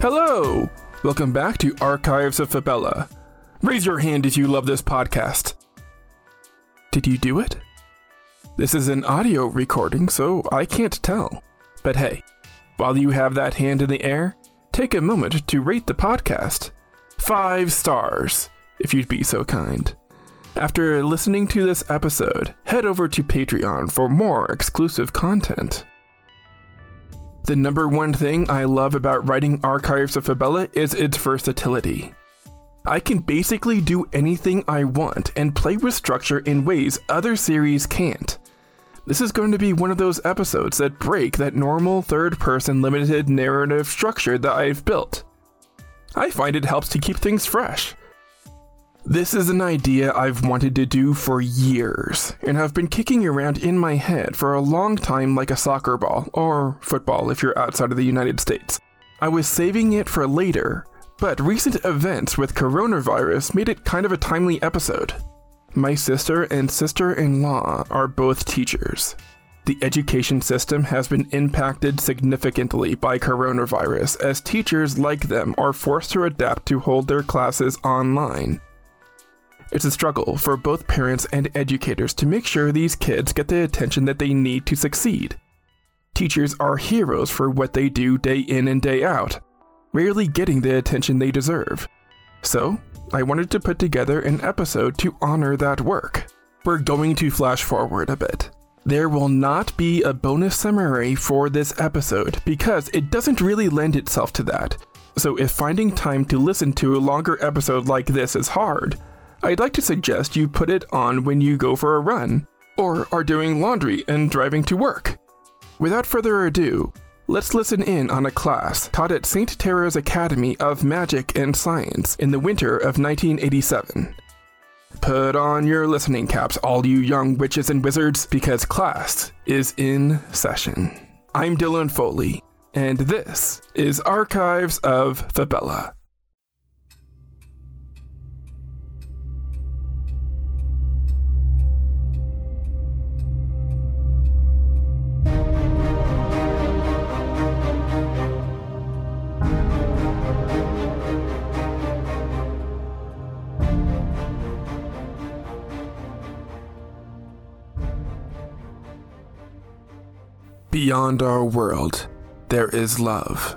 Hello! Welcome back to Archives of Fabella. Raise your hand if you love this podcast. Did you do it? This is an audio recording, so I can't tell. But hey, while you have that hand in the air, take a moment to rate the podcast. Five stars, if you'd be so kind. After listening to this episode, head over to Patreon for more exclusive content. The number one thing I love about writing Archives of Fabella is its versatility. I can basically do anything I want and play with structure in ways other series can't. This is going to be one of those episodes that break that normal third person limited narrative structure that I've built. I find it helps to keep things fresh. This is an idea I've wanted to do for years, and have been kicking around in my head for a long time like a soccer ball, or football if you're outside of the United States. I was saving it for later, but recent events with coronavirus made it kind of a timely episode. My sister and sister in law are both teachers. The education system has been impacted significantly by coronavirus as teachers like them are forced to adapt to hold their classes online. It's a struggle for both parents and educators to make sure these kids get the attention that they need to succeed. Teachers are heroes for what they do day in and day out, rarely getting the attention they deserve. So, I wanted to put together an episode to honor that work. We're going to flash forward a bit. There will not be a bonus summary for this episode because it doesn't really lend itself to that. So, if finding time to listen to a longer episode like this is hard, I'd like to suggest you put it on when you go for a run, or are doing laundry and driving to work. Without further ado, let's listen in on a class taught at St. Tara's Academy of Magic and Science in the winter of 1987. Put on your listening caps, all you young witches and wizards, because class is in session. I'm Dylan Foley, and this is Archives of Fabella. Beyond our world, there is love.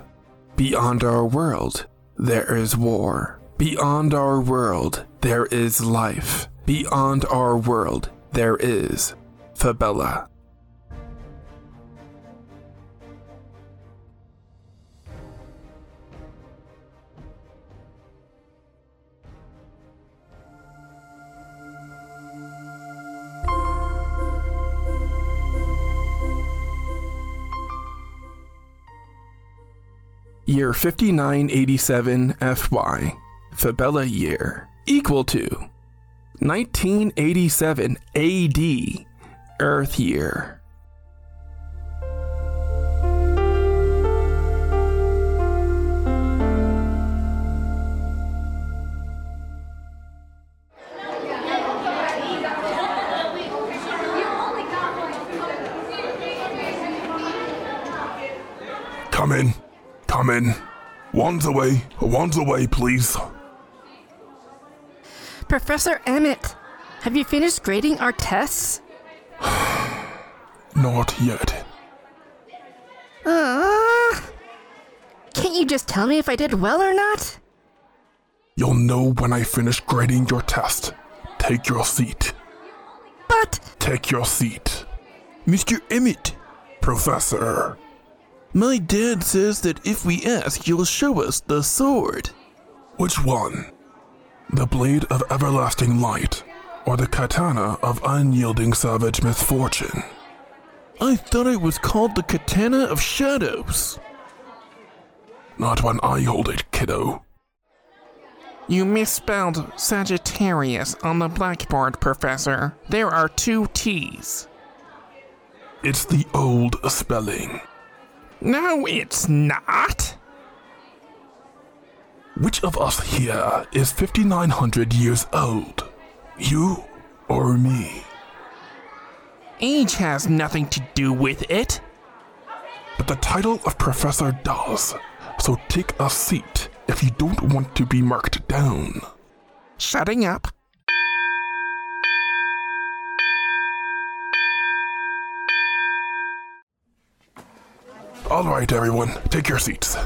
Beyond our world, there is war. Beyond our world, there is life. Beyond our world, there is Fabella. Year 5987 FY, Fabella year, equal to 1987 AD, Earth year. Come in. One's away. One's away, please. Professor Emmett, have you finished grading our tests? Not yet. Uh, can't you just tell me if I did well or not? You'll know when I finish grading your test. Take your seat. But. Take your seat. Mr. Emmett. Professor. My dad says that if we ask, you'll show us the sword. Which one? The blade of everlasting light, or the katana of unyielding savage misfortune? I thought it was called the katana of shadows. Not when I hold it, kiddo. You misspelled Sagittarius on the blackboard, Professor. There are two T's. It's the old spelling. No, it's not. Which of us here is 5,900 years old? You or me? Age has nothing to do with it. But the title of professor does. so take a seat if you don't want to be marked down. Shutting up. All right, everyone, take your seats.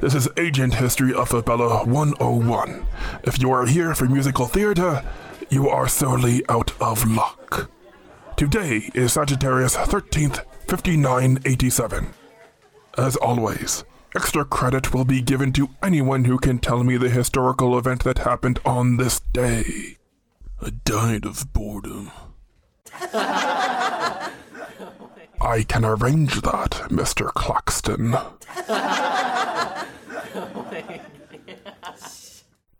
This is Ancient History of Fabella 101. If you are here for musical theater, you are sorely out of luck. Today is Sagittarius 13th, 5987. As always, extra credit will be given to anyone who can tell me the historical event that happened on this day. I died of boredom. I can arrange that, Mr. Claxton.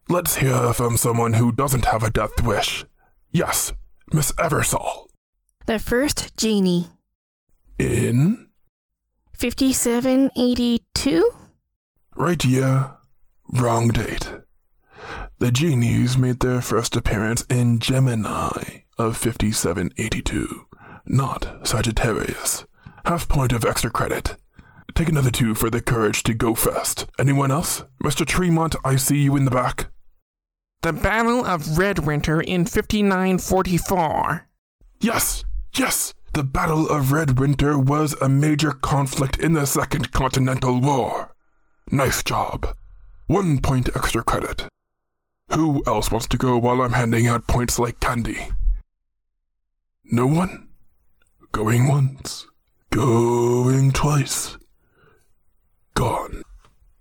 Let's hear from someone who doesn't have a death wish. Yes, Miss Eversole. The first genie. In? 5782? Right year, wrong date. The genies made their first appearance in Gemini of 5782, not Sagittarius. Half point of extra credit. Take another two for the courage to go first. Anyone else? Mr. Tremont, I see you in the back. The Battle of Red Winter in 5944. Yes, yes! The Battle of Red Winter was a major conflict in the Second Continental War. Nice job. One point extra credit. Who else wants to go while I'm handing out points like candy? No one? Going once. Going twice. Gone.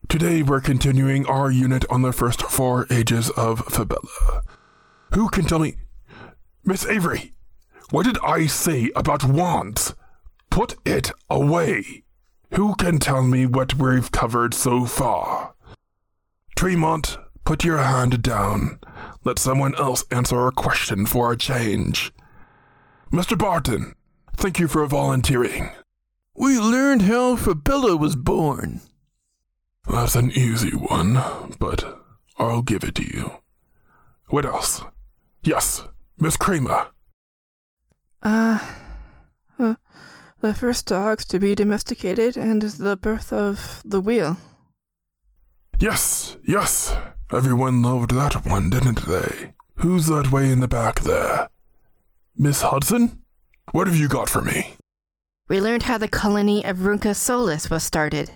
Today we're continuing our unit on the first four ages of Fabella. Who can tell me? Miss Avery, what did I say about wands? Put it away. Who can tell me what we've covered so far? Tremont, put your hand down. Let someone else answer a question for a change. Mr. Barton, thank you for volunteering. We learned how Fabella was born. That's an easy one, but I'll give it to you. What else? Yes, Miss Kramer. Uh, uh, the first dogs to be domesticated and the birth of the wheel. Yes, yes. Everyone loved that one, didn't they? Who's that way in the back there? Miss Hudson? What have you got for me? We learned how the colony of Runca Solis was started.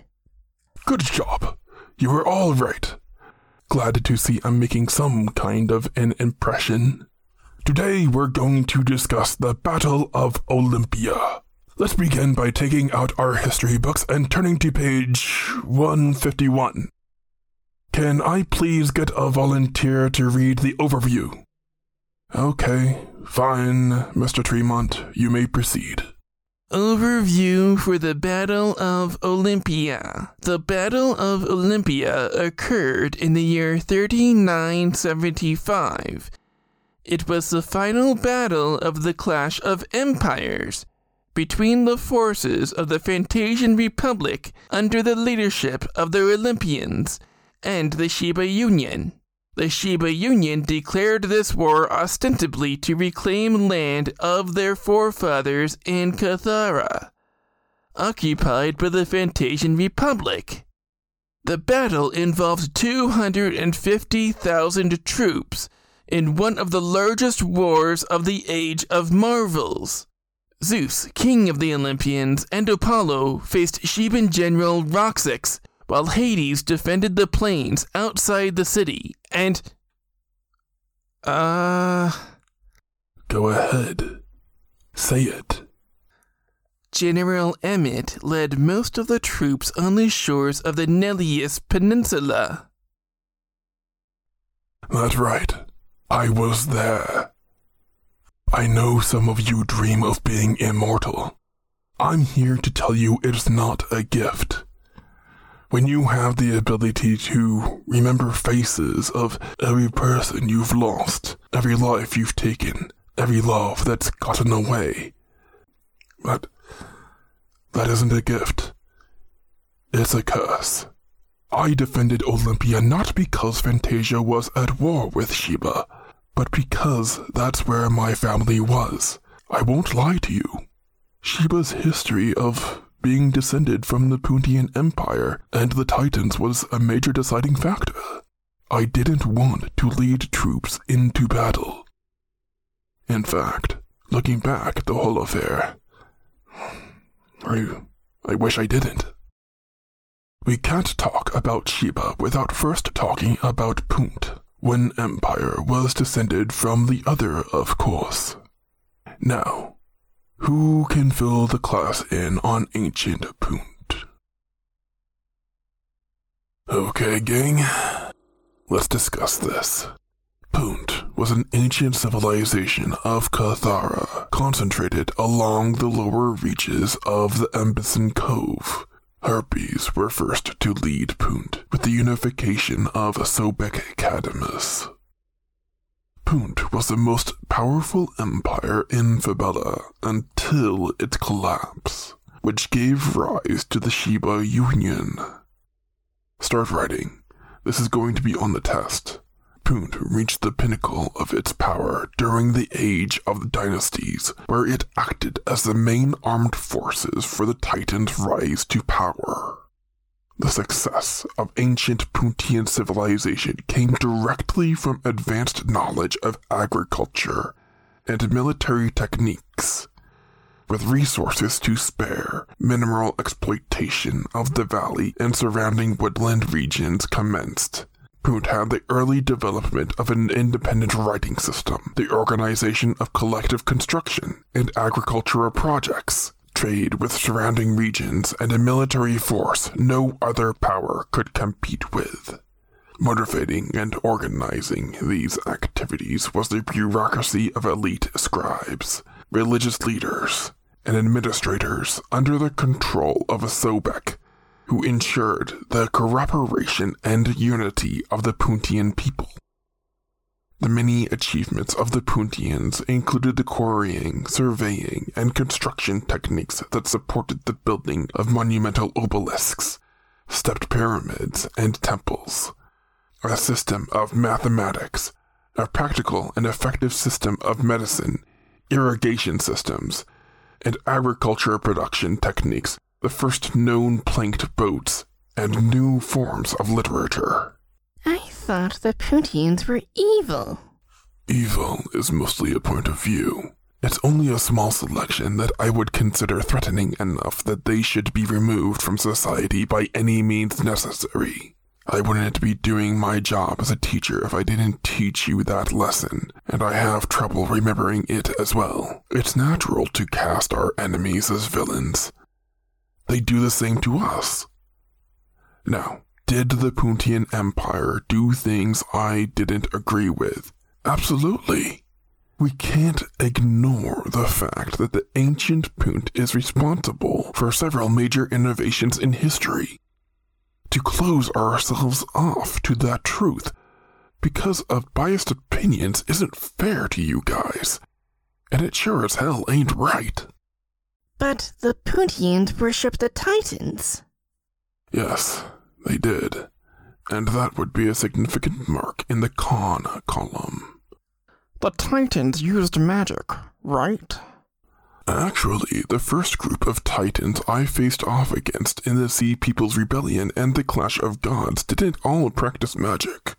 Good job. You were all right. Glad to see I'm making some kind of an impression. Today we're going to discuss the Battle of Olympia. Let's begin by taking out our history books and turning to page 151. Can I please get a volunteer to read the overview? Okay, fine, Mr. Tremont, you may proceed. Overview for the Battle of Olympia. The Battle of Olympia occurred in the year 3975. It was the final battle of the Clash of Empires between the forces of the Fantasian Republic under the leadership of the Olympians and the Sheba Union. The Sheba Union declared this war ostensibly to reclaim land of their forefathers in Cathara, occupied by the Fantasian Republic. The battle involved 250,000 troops in one of the largest wars of the Age of Marvels. Zeus, king of the Olympians, and Apollo faced Sheban general Roxas, while Hades defended the plains outside the city, and. Uh. Go ahead. Say it. General Emmett led most of the troops on the shores of the Nereus Peninsula. That's right. I was there. I know some of you dream of being immortal. I'm here to tell you it's not a gift. When you have the ability to remember faces of every person you've lost, every life you've taken, every love that's gotten away, that, that isn't a gift. It's a curse. I defended Olympia not because Fantasia was at war with Sheba, but because that's where my family was. I won't lie to you. Sheba's history of being descended from the Puntian Empire and the Titans was a major deciding factor. I didn't want to lead troops into battle. In fact, looking back at the whole affair, I, I wish I didn't. We can't talk about Sheba without first talking about Punt. One empire was descended from the other, of course. Now, who can fill the class in on ancient Punt? Okay, gang, let's discuss this. Punt was an ancient civilization of Cathara, concentrated along the lower reaches of the Embison Cove. Harpies were first to lead Punt with the unification of Sobek Cadamus. Punt was the most powerful empire in Fabella until its collapse, which gave rise to the Sheba Union. Start writing. This is going to be on the test. Punt reached the pinnacle of its power during the Age of the Dynasties, where it acted as the main armed forces for the Titans' rise to power. The success of ancient Puntian civilization came directly from advanced knowledge of agriculture and military techniques. With resources to spare, mineral exploitation of the valley and surrounding woodland regions commenced Punt had the early development of an independent writing system, the organization of collective construction and agricultural projects, trade with surrounding regions, and a military force no other power could compete with. Motivating and organizing these activities was the bureaucracy of elite scribes, religious leaders, and administrators under the control of a Sobek who ensured the cooperation and unity of the Puntian people. The many achievements of the Puntians included the quarrying, surveying, and construction techniques that supported the building of monumental obelisks, stepped pyramids, and temples, a system of mathematics, a practical and effective system of medicine, irrigation systems, and agriculture production techniques the first known planked boats, and new forms of literature. I thought the Puntians were evil. Evil is mostly a point of view. It's only a small selection that I would consider threatening enough that they should be removed from society by any means necessary. I wouldn't be doing my job as a teacher if I didn't teach you that lesson, and I have trouble remembering it as well. It's natural to cast our enemies as villains, they do the same to us. Now, did the Puntian Empire do things I didn't agree with? Absolutely. We can't ignore the fact that the ancient Punt is responsible for several major innovations in history. To close ourselves off to that truth because of biased opinions isn't fair to you guys, and it sure as hell ain't right. But the Puntians worship the Titans. Yes, they did. And that would be a significant mark in the con column. The Titans used magic, right? Actually, the first group of Titans I faced off against in the Sea People's Rebellion and the Clash of Gods didn't all practice magic.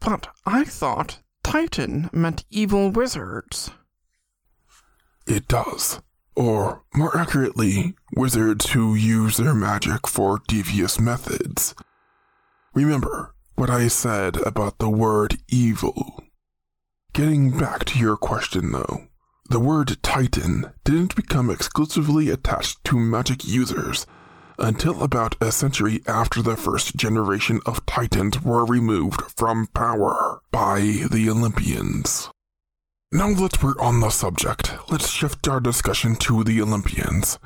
But I thought Titan meant evil wizards. It does or more accurately, wizards who use their magic for devious methods. Remember what I said about the word evil. Getting back to your question though, the word Titan didn't become exclusively attached to magic users until about a century after the first generation of Titans were removed from power by the Olympians. Now that we're on the subject, let's shift our discussion to the Olympians.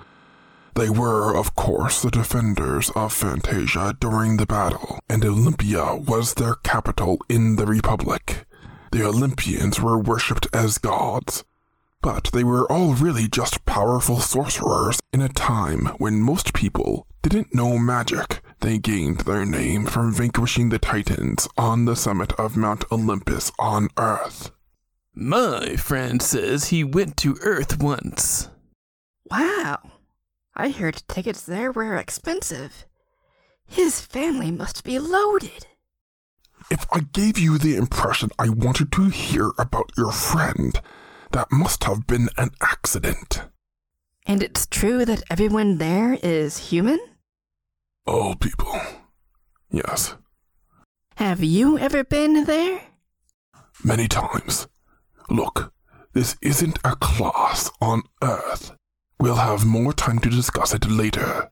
They were, of course, the defenders of Fantasia during the battle, and Olympia was their capital in the Republic. The Olympians were worshipped as gods, but they were all really just powerful sorcerers in a time when most people didn't know magic. They gained their name from vanquishing the Titans on the summit of Mount Olympus on Earth. My friend says he went to Earth once. Wow. I heard tickets there were expensive. His family must be loaded. If I gave you the impression I wanted to hear about your friend, that must have been an accident. And it's true that everyone there is human? All people. Yes, Have you ever been there? many times. Look, this isn't a class on Earth. We'll have more time to discuss it later.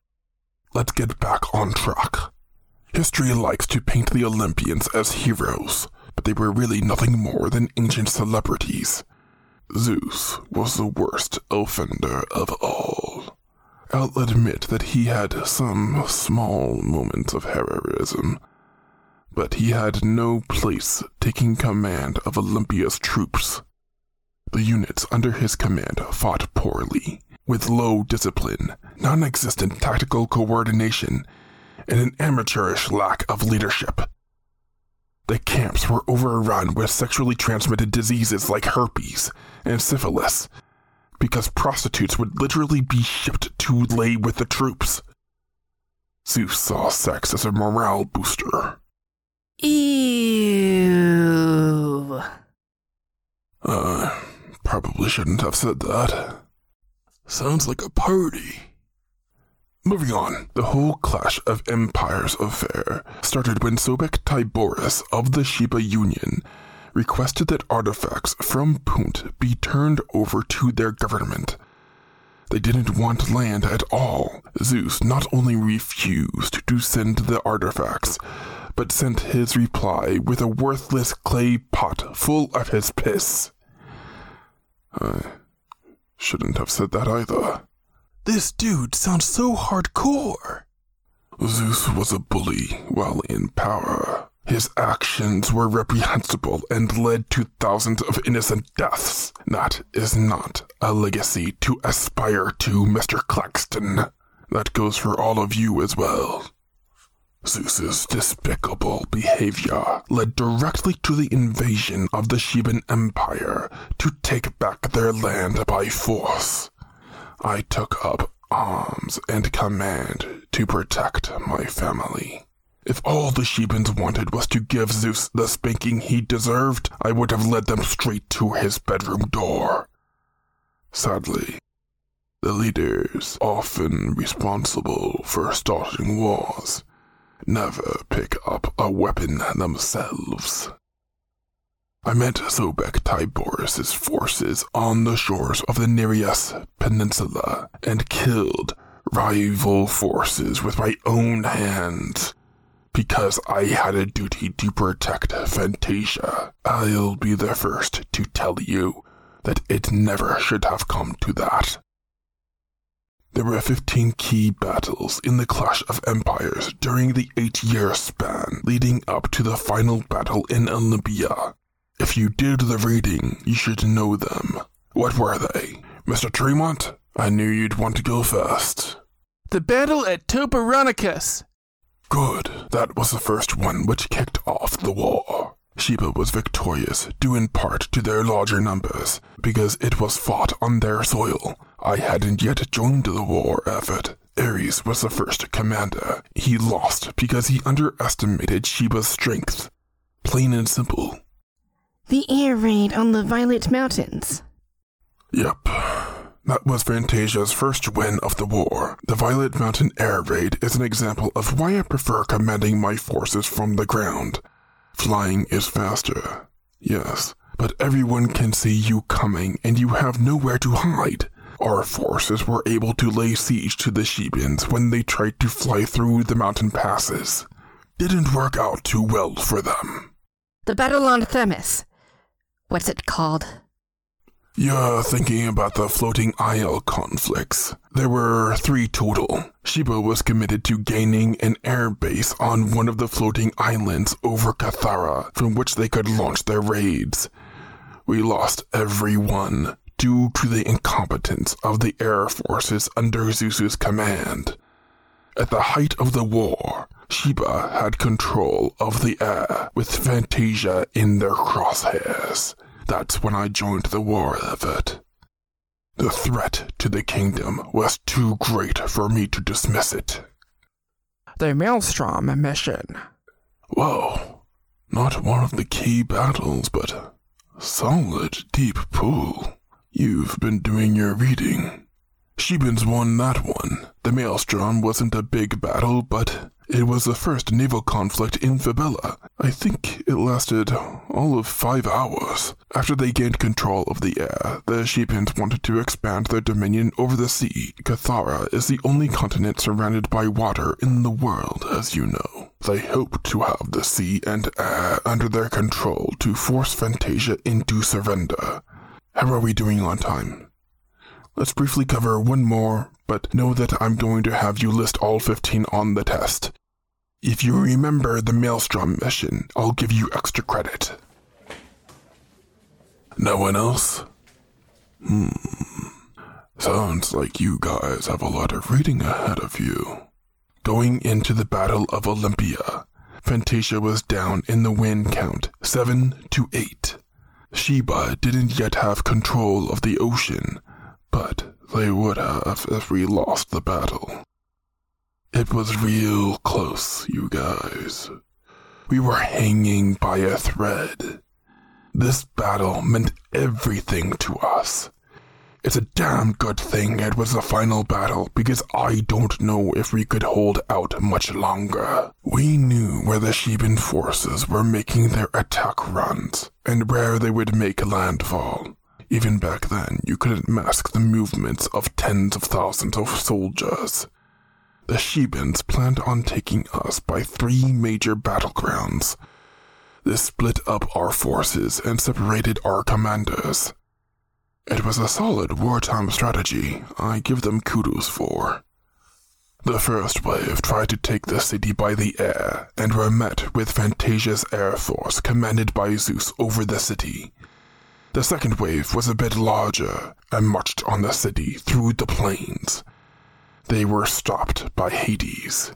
Let's get back on track. History likes to paint the Olympians as heroes, but they were really nothing more than ancient celebrities. Zeus was the worst offender of all. I'll admit that he had some small moments of heroism, but he had no place taking command of Olympia's troops. The units under his command fought poorly, with low discipline, non existent tactical coordination, and an amateurish lack of leadership. The camps were overrun with sexually transmitted diseases like herpes and syphilis, because prostitutes would literally be shipped to lay with the troops. Zeus saw sex as a morale booster. Ew. Uh, probably shouldn't have said that. Sounds like a party. Moving on, the whole Clash of Empires affair started when Sobek Tiboris of the Sheba Union requested that artifacts from Punt be turned over to their government. They didn't want land at all. Zeus not only refused to send the artifacts, but sent his reply with a worthless clay pot full of his piss. I shouldn't have said that either. This dude sounds so hardcore. Zeus was a bully while in power. His actions were reprehensible and led to thousands of innocent deaths. That is not a legacy to aspire to, Mr. Claxton. That goes for all of you as well. Zeus's despicable behavior led directly to the invasion of the Sheban Empire to take back their land by force. I took up arms and command to protect my family. If all the Shebans wanted was to give Zeus the spanking he deserved, I would have led them straight to his bedroom door. Sadly, the leaders, often responsible for starting wars, never pick up a weapon themselves. I met Sobek Tiboris's forces on the shores of the Nereus Peninsula and killed rival forces with my own hands. Because I had a duty to protect Fantasia, I'll be the first to tell you that it never should have come to that. There were 15 key battles in the Clash of Empires during the eight year span leading up to the final battle in Olympia. If you did the reading, you should know them. What were they? Mr. Tremont? I knew you'd want to go first. The battle at Toporonacus. Good. That was the first one which kicked off the war. Sheba was victorious, due in part to their larger numbers, because it was fought on their soil. I hadn't yet joined the war effort. Ares was the first commander. He lost because he underestimated Sheba's strength. Plain and simple. The air raid on the Violet Mountains. Yep. That was Fantasia's first win of the war. The Violet Mountain air raid is an example of why I prefer commanding my forces from the ground. Flying is faster, yes, but everyone can see you coming and you have nowhere to hide. Our forces were able to lay siege to the Shebans when they tried to fly through the mountain passes. Didn't work out too well for them. The battle on Themis. What's it called? You're thinking about the floating isle conflicts. There were three total. Sheba was committed to gaining an air base on one of the floating islands over Cathara, from which they could launch their raids. We lost every one due to the incompetence of the air forces under Zeus's command. At the height of the war, Sheba had control of the air with Fantasia in their crosshairs. That's when I joined the war effort. The threat to the kingdom was too great for me to dismiss it. The Maelstrom mission. Whoa, not one of the key battles, but solid, deep pool. You've been doing your reading. Sheban's won that one. The Maelstrom wasn't a big battle, but it was the first naval conflict in Fabella. I think it lasted all of five hours. After they gained control of the air, the Shebans wanted to expand their dominion over the sea. Cathara is the only continent surrounded by water in the world, as you know. They hope to have the sea and air under their control to force Fantasia into surrender. How are we doing on time? Let's briefly cover one more, but know that I'm going to have you list all 15 on the test. If you remember the Maelstrom mission, I'll give you extra credit. No one else? Hmm. Sounds like you guys have a lot of reading ahead of you. Going into the Battle of Olympia, Fantasia was down in the win count 7 to 8. Sheba didn't yet have control of the ocean, but they would have if we lost the battle. It was real close, you guys. We were hanging by a thread. This battle meant everything to us. It's a damn good thing it was the final battle because I don't know if we could hold out much longer. We knew where the Sheban forces were making their attack runs and where they would make landfall. Even back then, you couldn't mask the movements of tens of thousands of soldiers. The Shebans planned on taking us by three major battlegrounds. This split up our forces and separated our commanders. It was a solid wartime strategy I give them kudos for. The first wave tried to take the city by the air and were met with Fantasia's air force commanded by Zeus over the city. The second wave was a bit larger and marched on the city through the plains. They were stopped by Hades.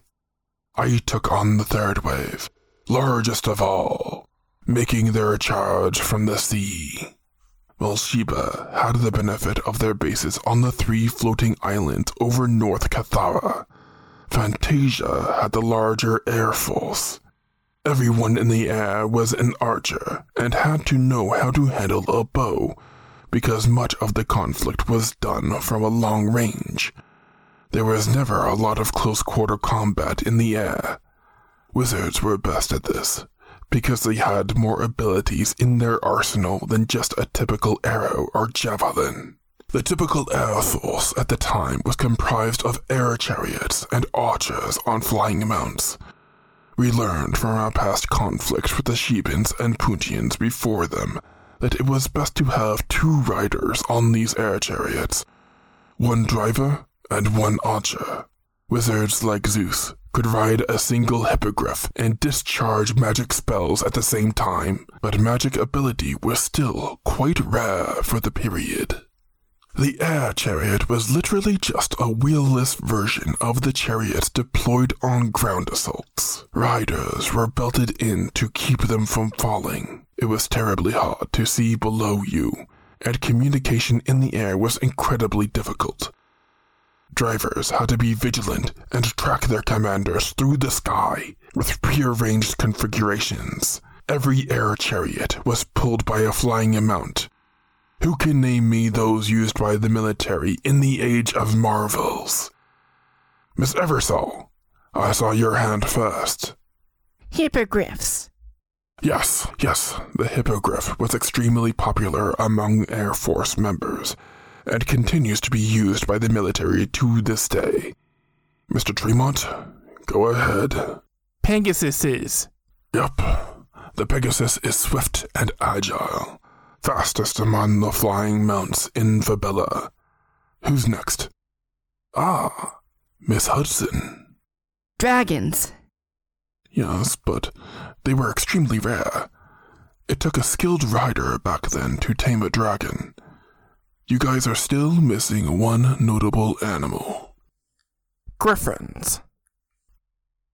I took on the third wave, largest of all, making their charge from the sea. While Sheba had the benefit of their bases on the three floating islands over North Cathara, Fantasia had the larger air force. Everyone in the air was an archer and had to know how to handle a bow, because much of the conflict was done from a long range. There was never a lot of close quarter combat in the air. Wizards were best at this, because they had more abilities in their arsenal than just a typical arrow or javelin. The typical air force at the time was comprised of air chariots and archers on flying mounts. We learned from our past conflicts with the Shebans and Puntians before them that it was best to have two riders on these air chariots one driver and one archer. Wizards like Zeus could ride a single hippogriff and discharge magic spells at the same time, but magic ability was still quite rare for the period. The air chariot was literally just a wheelless version of the chariot deployed on ground assaults. Riders were belted in to keep them from falling. It was terribly hard to see below you, and communication in the air was incredibly difficult. Drivers had to be vigilant and track their commanders through the sky with prearranged configurations. Every air chariot was pulled by a flying mount. Who can name me those used by the military in the Age of Marvels? Miss Eversole, I saw your hand first. Hippogriffs. Yes, yes, the hippogriff was extremely popular among Air Force members and continues to be used by the military to this day. Mr. Tremont, go ahead. Pegasuses. Yep, the Pegasus is swift and agile, fastest among the flying mounts in Fabella. Who's next? Ah, Miss Hudson. Dragons. Yes, but they were extremely rare. It took a skilled rider back then to tame a dragon. You guys are still missing one notable animal. Griffins.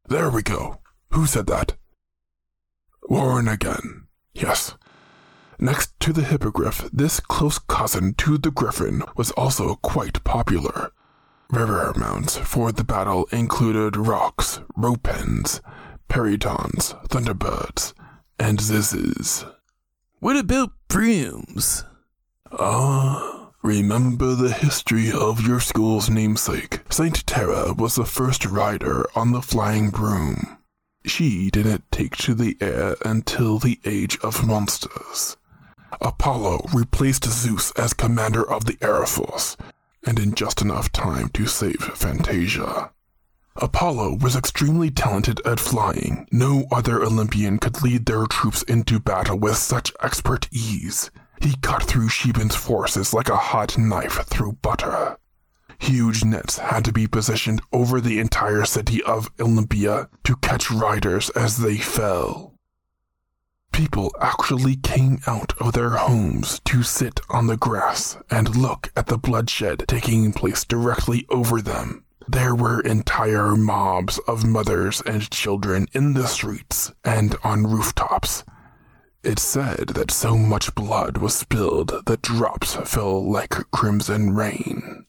There we go. Who said that? Warren again. Yes. Next to the hippogriff, this close cousin to the griffin was also quite popular. River mounts for the battle included rocs, ropens, perytons, thunderbirds, and zizzes. What about brooms? Ah, remember the history of your school's namesake. Saint Terra was the first rider on the flying broom. She didn't take to the air until the age of monsters. Apollo replaced Zeus as commander of the Air Force, and in just enough time to save Fantasia. Apollo was extremely talented at flying. No other Olympian could lead their troops into battle with such expert ease. He cut through Sheban's forces like a hot knife through butter. Huge nets had to be positioned over the entire city of Olympia to catch riders as they fell. People actually came out of their homes to sit on the grass and look at the bloodshed taking place directly over them. There were entire mobs of mothers and children in the streets and on rooftops. It said that so much blood was spilled that drops fell like crimson rain.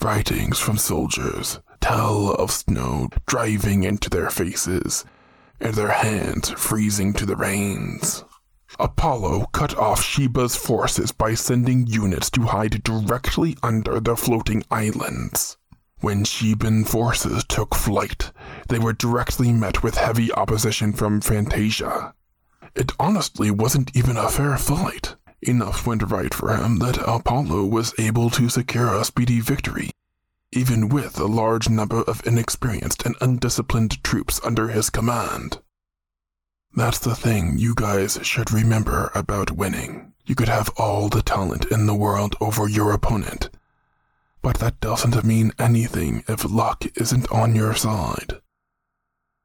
Writings from soldiers tell of snow driving into their faces and their hands freezing to the reins. Apollo cut off Sheba's forces by sending units to hide directly under the floating islands. When Sheban forces took flight, they were directly met with heavy opposition from Fantasia. It honestly wasn't even a fair fight. Enough went right for him that Apollo was able to secure a speedy victory, even with a large number of inexperienced and undisciplined troops under his command. That's the thing you guys should remember about winning. You could have all the talent in the world over your opponent, but that doesn't mean anything if luck isn't on your side.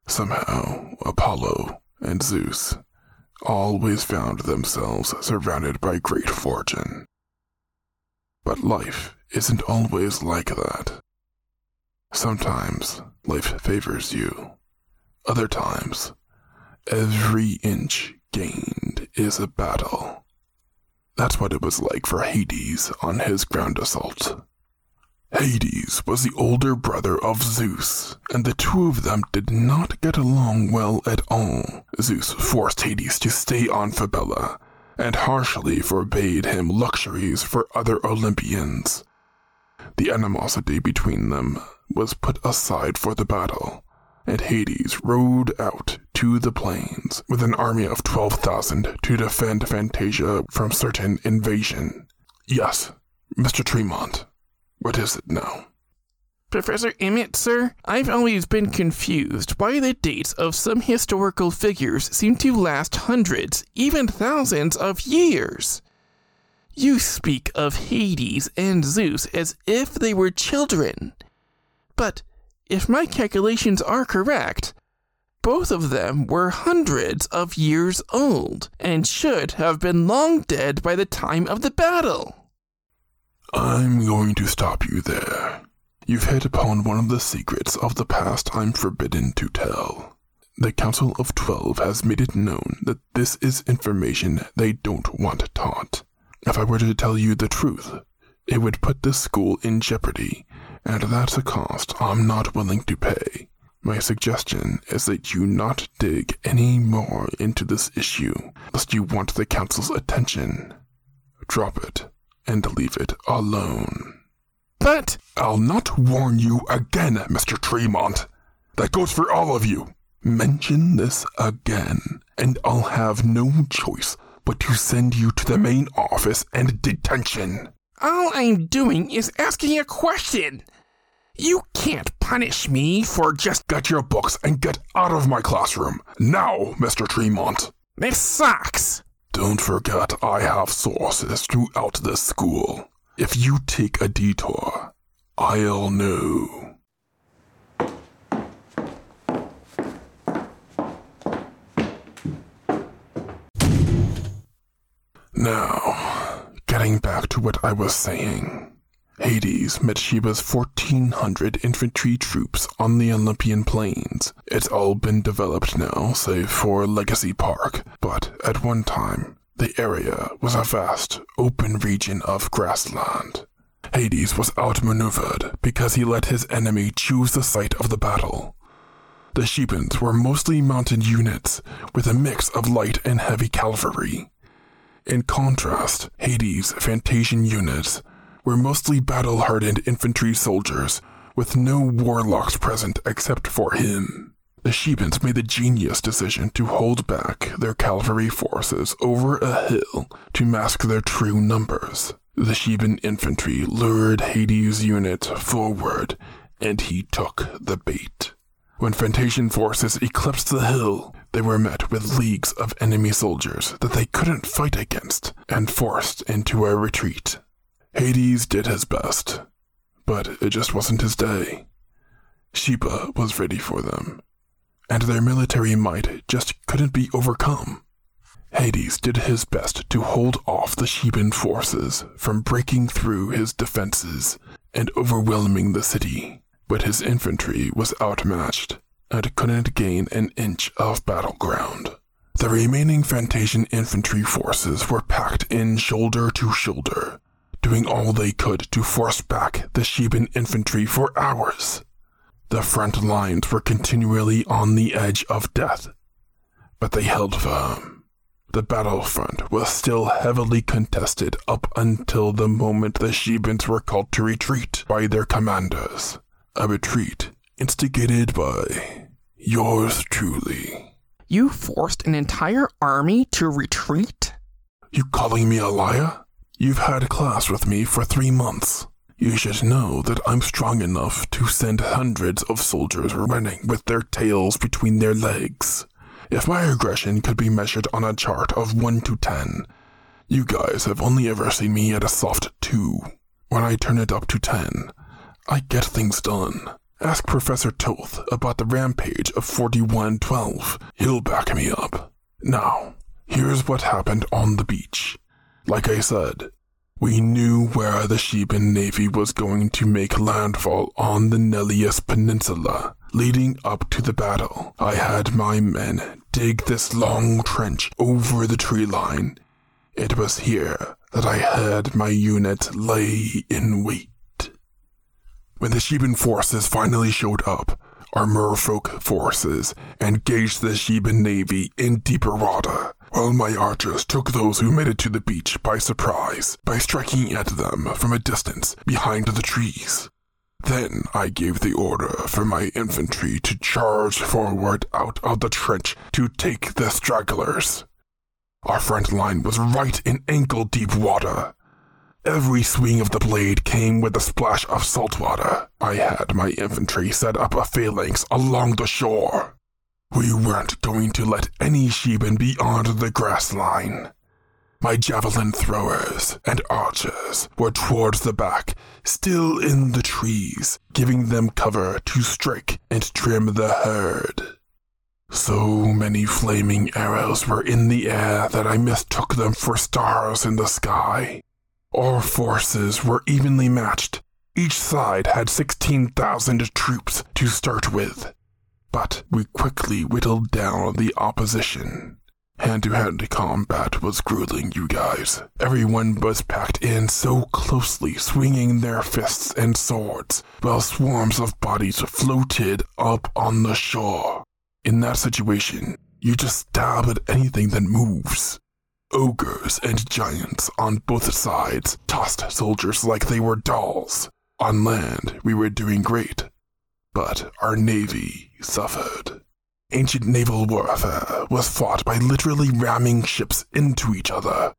Somehow, Apollo and Zeus always found themselves surrounded by great fortune. But life isn't always like that. Sometimes life favors you. Other times, every inch gained is a battle. That's what it was like for Hades on his ground assault. Hades was the older brother of Zeus, and the two of them did not get along well at all. Zeus forced Hades to stay on Fabella, and harshly forbade him luxuries for other Olympians. The animosity between them was put aside for the battle, and Hades rode out to the plains with an army of 12,000 to defend Fantasia from certain invasion. Yes, Mr. Tremont, what is it now? Professor Emmett, sir, I've always been confused why the dates of some historical figures seem to last hundreds, even thousands of years. You speak of Hades and Zeus as if they were children. But if my calculations are correct, both of them were hundreds of years old and should have been long dead by the time of the battle. I'm going to stop you there. You've hit upon one of the secrets of the past I'm forbidden to tell. The Council of Twelve has made it known that this is information they don't want taught. If I were to tell you the truth, it would put this school in jeopardy, and that's a cost I'm not willing to pay. My suggestion is that you not dig any more into this issue, lest you want the Council's attention. Drop it and leave it alone. But I'll not warn you again, Mr. Tremont. That goes for all of you. Mention this again, and I'll have no choice but to send you to the main office and detention. All I'm doing is asking a question. You can't punish me for just. Get your books and get out of my classroom. Now, Mr. Tremont. This sucks. Don't forget I have sources throughout the school. If you take a detour, I'll know. Now, getting back to what I was saying. Hades met Sheba's 1,400 infantry troops on the Olympian plains. It's all been developed now, save for Legacy Park, but at one time, The area was a vast, open region of grassland. Hades was outmaneuvered because he let his enemy choose the site of the battle. The Shebans were mostly mounted units with a mix of light and heavy cavalry. In contrast, Hades' Fantasian units were mostly battle hardened infantry soldiers with no warlocks present except for him. The Shebans made the genius decision to hold back their cavalry forces over a hill to mask their true numbers. The Sheban infantry lured Hades' unit forward, and he took the bait. When Fantasian forces eclipsed the hill, they were met with leagues of enemy soldiers that they couldn't fight against and forced into a retreat. Hades did his best, but it just wasn't his day. Sheba was ready for them, and their military might just couldn't be overcome. Hades did his best to hold off the Sheban forces from breaking through his defenses and overwhelming the city, but his infantry was outmatched and couldn't gain an inch of battleground. The remaining Fantasian infantry forces were packed in shoulder to shoulder, doing all they could to force back the Sheban infantry for hours. The front lines were continually on the edge of death, but they held firm. The battlefront was still heavily contested up until the moment the Shebans were called to retreat by their commanders. A retreat instigated by yours truly. You forced an entire army to retreat? You calling me a liar? You've had class with me for three months. You should know that I'm strong enough to send hundreds of soldiers running with their tails between their legs. If my aggression could be measured on a chart of 1 to 10, you guys have only ever seen me at a soft 2. When I turn it up to 10, I get things done. Ask Professor Toth about the rampage of 4112. He'll back me up. Now, here's what happened on the beach. Like I said, we knew where the Sheban Navy was going to make landfall on the Nereus Peninsula. Leading up to the battle, I had my men dig this long trench over the tree line. It was here that I had my unit lay in wait. When the Sheban forces finally showed up, our merfolk forces engaged the Sheban navy in deeper water, while my archers took those who made it to the beach by surprise by striking at them from a distance behind the trees. Then I gave the order for my infantry to charge forward out of the trench to take the stragglers. Our front line was right in ankle deep water. Every swing of the blade came with a splash of salt water. I had my infantry set up a phalanx along the shore. We weren't going to let any Sheban beyond the grass line. My javelin throwers and archers were towards the back, still in the trees, giving them cover to strike and trim the herd. So many flaming arrows were in the air that I mistook them for stars in the sky. Our forces were evenly matched. Each side had 16,000 troops to start with. But we quickly whittled down the opposition. Hand to hand combat was grueling, you guys. Everyone was packed in so closely, swinging their fists and swords, while swarms of bodies floated up on the shore. In that situation, you just stab at anything that moves. Ogres and giants on both sides tossed soldiers like they were dolls. On land, we were doing great, but our navy suffered. Ancient naval warfare was fought by literally ramming ships into each other.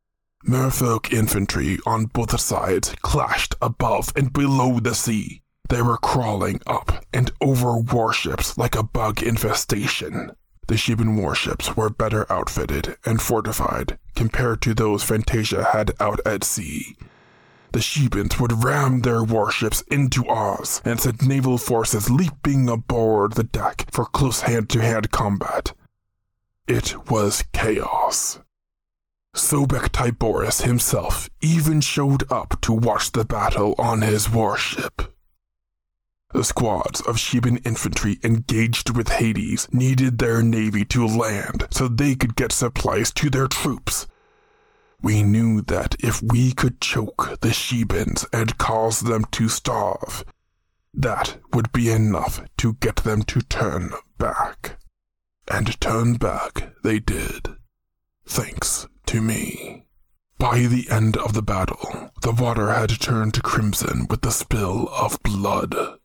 Merfolk infantry on both sides clashed above and below the sea. They were crawling up and over warships like a bug infestation. The Sheban warships were better outfitted and fortified compared to those Fantasia had out at sea, the Shebans would ram their warships into Oz and send naval forces leaping aboard the deck for close hand to hand combat. It was chaos. Sobek Tiboris himself even showed up to watch the battle on his warship. The squads of Sheban infantry engaged with Hades needed their navy to land so they could get supplies to their troops We knew that if we could choke the Shebans and cause them to starve, that would be enough to get them to turn back. And turn back they did, thanks to me. By the end of the battle, the water had turned crimson with the spill of blood.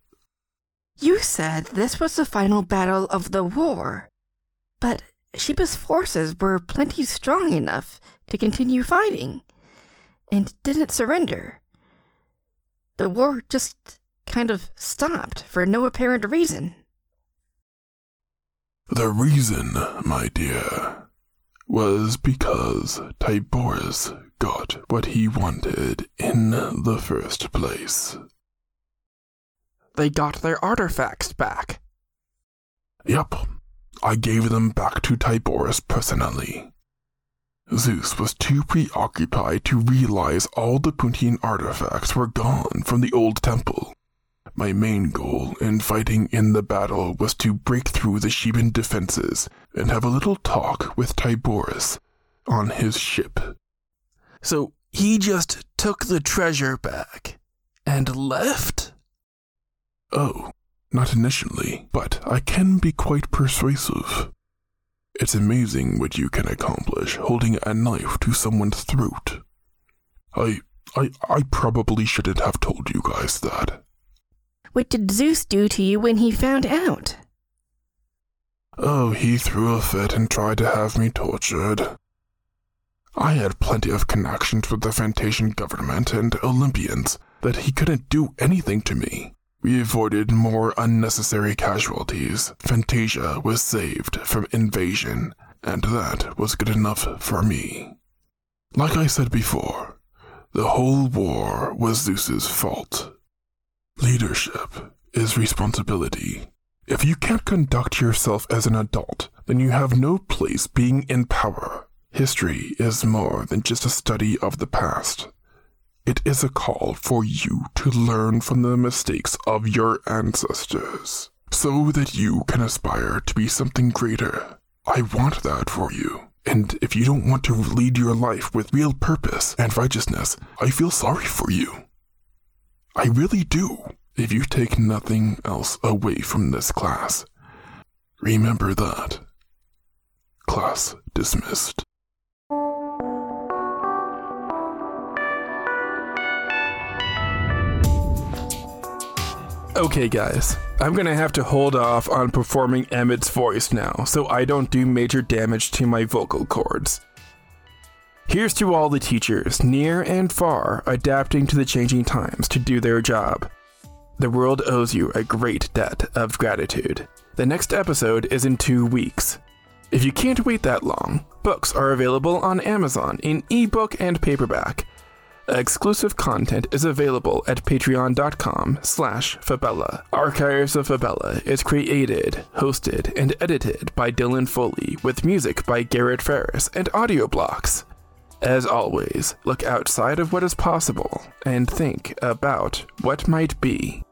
You said this was the final battle of the war, but Sheba's forces were plenty strong enough to continue fighting and didn't surrender. The war just kind of stopped for no apparent reason. The reason, my dear, was because Tiboris got what he wanted in the first place. They got their artifacts back. Yep, I gave them back to Tiboris personally. Zeus was too preoccupied to realize all the Puntian artifacts were gone from the old temple. My main goal in fighting in the battle was to break through the Sheban defenses and have a little talk with Tiboris on his ship. So he just took the treasure back and left? Oh, not initially, but I can be quite persuasive. It's amazing what you can accomplish holding a knife to someone's throat. I I I probably shouldn't have told you guys that. What did Zeus do to you when he found out? Oh, he threw a fit and tried to have me tortured. I had plenty of connections with the Fantasian government and Olympians that he couldn't do anything to me. We avoided more unnecessary casualties. Fantasia was saved from invasion, and that was good enough for me. Like I said before, the whole war was Zeus's fault. Leadership is responsibility. If you can't conduct yourself as an adult, then you have no place being in power. History is more than just a study of the past. It is a call for you to learn from the mistakes of your ancestors so that you can aspire to be something greater. I want that for you. And if you don't want to lead your life with real purpose and righteousness, I feel sorry for you. I really do. If you take nothing else away from this class, remember that. Class dismissed. Okay, guys, I'm gonna have to hold off on performing Emmett's voice now so I don't do major damage to my vocal cords. Here's to all the teachers, near and far, adapting to the changing times to do their job. The world owes you a great debt of gratitude. The next episode is in two weeks. If you can't wait that long, books are available on Amazon in ebook and paperback. Exclusive content is available at patreon.com slash Fabella. Archives of Fabella is created, hosted, and edited by Dylan Foley with music by Garrett Ferris and audio blocks. As always, look outside of what is possible and think about what might be.